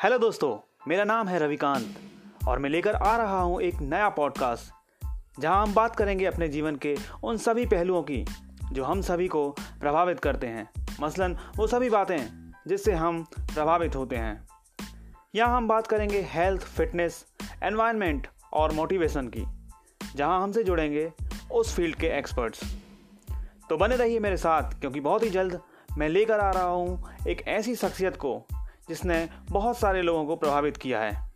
Hello दोस्तों, मेरा नाम है रविकांत और मैं लेकर आ रहा हूँ एक नया पॉडकास्ट जहाँ हम बात करेंगे अपने जीवन के उन सभी पहलुओं की, जो हम सभी को प्रभावित करते हैं। मसलन, वो सभी बातें जिससे हम प्रभावित होते हैं। यहाँ हम बात करेंगे हेल्थ फिटनेस एनवायरनमेंट और मोटिवेशन की, जहाँ हमसे जुड़ेंगे उस फ़ील्ड के एक्सपर्ट्स तो बने रहिए मेरे साथ, क्योंकि बहुत ही जल्द मैं लेकर आ रहा हूँ एक ऐसी शख्सियत को जिसने बहुत सारे लोगों को प्रभावित किया है।